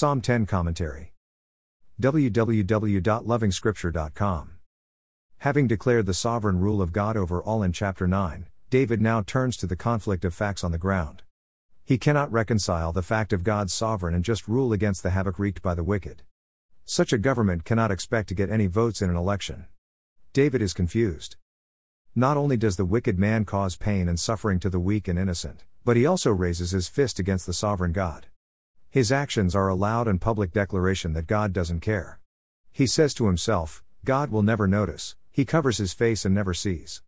Psalm 10 Commentary. www.lovingscripture.com. Having declared the sovereign rule of God over all in chapter 9, David now turns to the conflict of facts on the ground. He cannot reconcile the fact of God's sovereign and just rule against the havoc wreaked by the wicked. Such a government cannot expect to get any votes in an election. David is confused. Not only does the wicked man cause pain and suffering to the weak and innocent, but he also raises his fist against the sovereign God. His actions are a loud and public declaration that God doesn't care. He says to himself, God will never notice, he covers his face and never sees.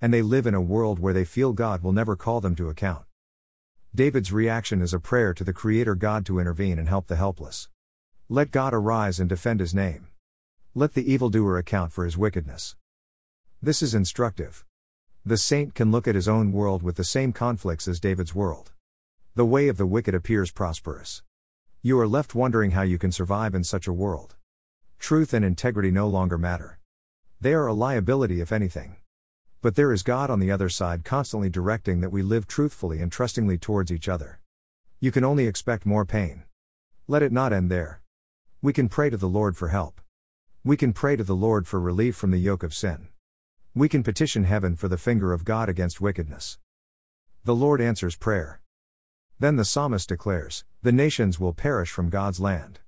And they live in a world where they feel God will never call them to account. David's reaction is a prayer to the Creator God to intervene and help the helpless. Let God arise and defend his name. Let the evildoer account for his wickedness. This is instructive. The saint can look at his own world with the same conflicts as David's world. The way of the wicked appears prosperous. You are left wondering how you can survive in such a world. Truth and integrity no longer matter. They are a liability, if anything. But there is God on the other side constantly directing that we live truthfully and trustingly towards each other. You can only expect more pain. Let it not end there. We can pray to the Lord for help. We can pray to the Lord for relief from the yoke of sin. We can petition heaven for the finger of God against wickedness. The Lord answers prayer. Then the psalmist declares, The nations will perish from God's land.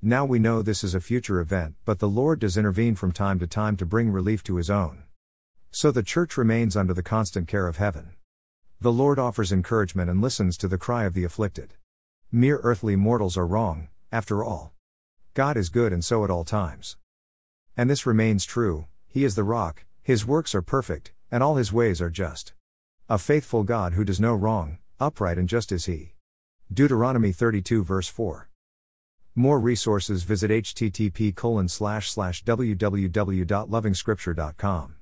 Now we know this is a future event, but the Lord does intervene from time to time to bring relief to his own. So the church remains under the constant care of heaven. The Lord offers encouragement and listens to the cry of the afflicted. Mere earthly mortals are wrong, after all. God is good and so at all times. And this remains true He is the rock, His works are perfect, and all His ways are just. A faithful God who does no wrong, upright and just is He. Deuteronomy 32 verse 4. More resources visit http www.lovingscripture.com.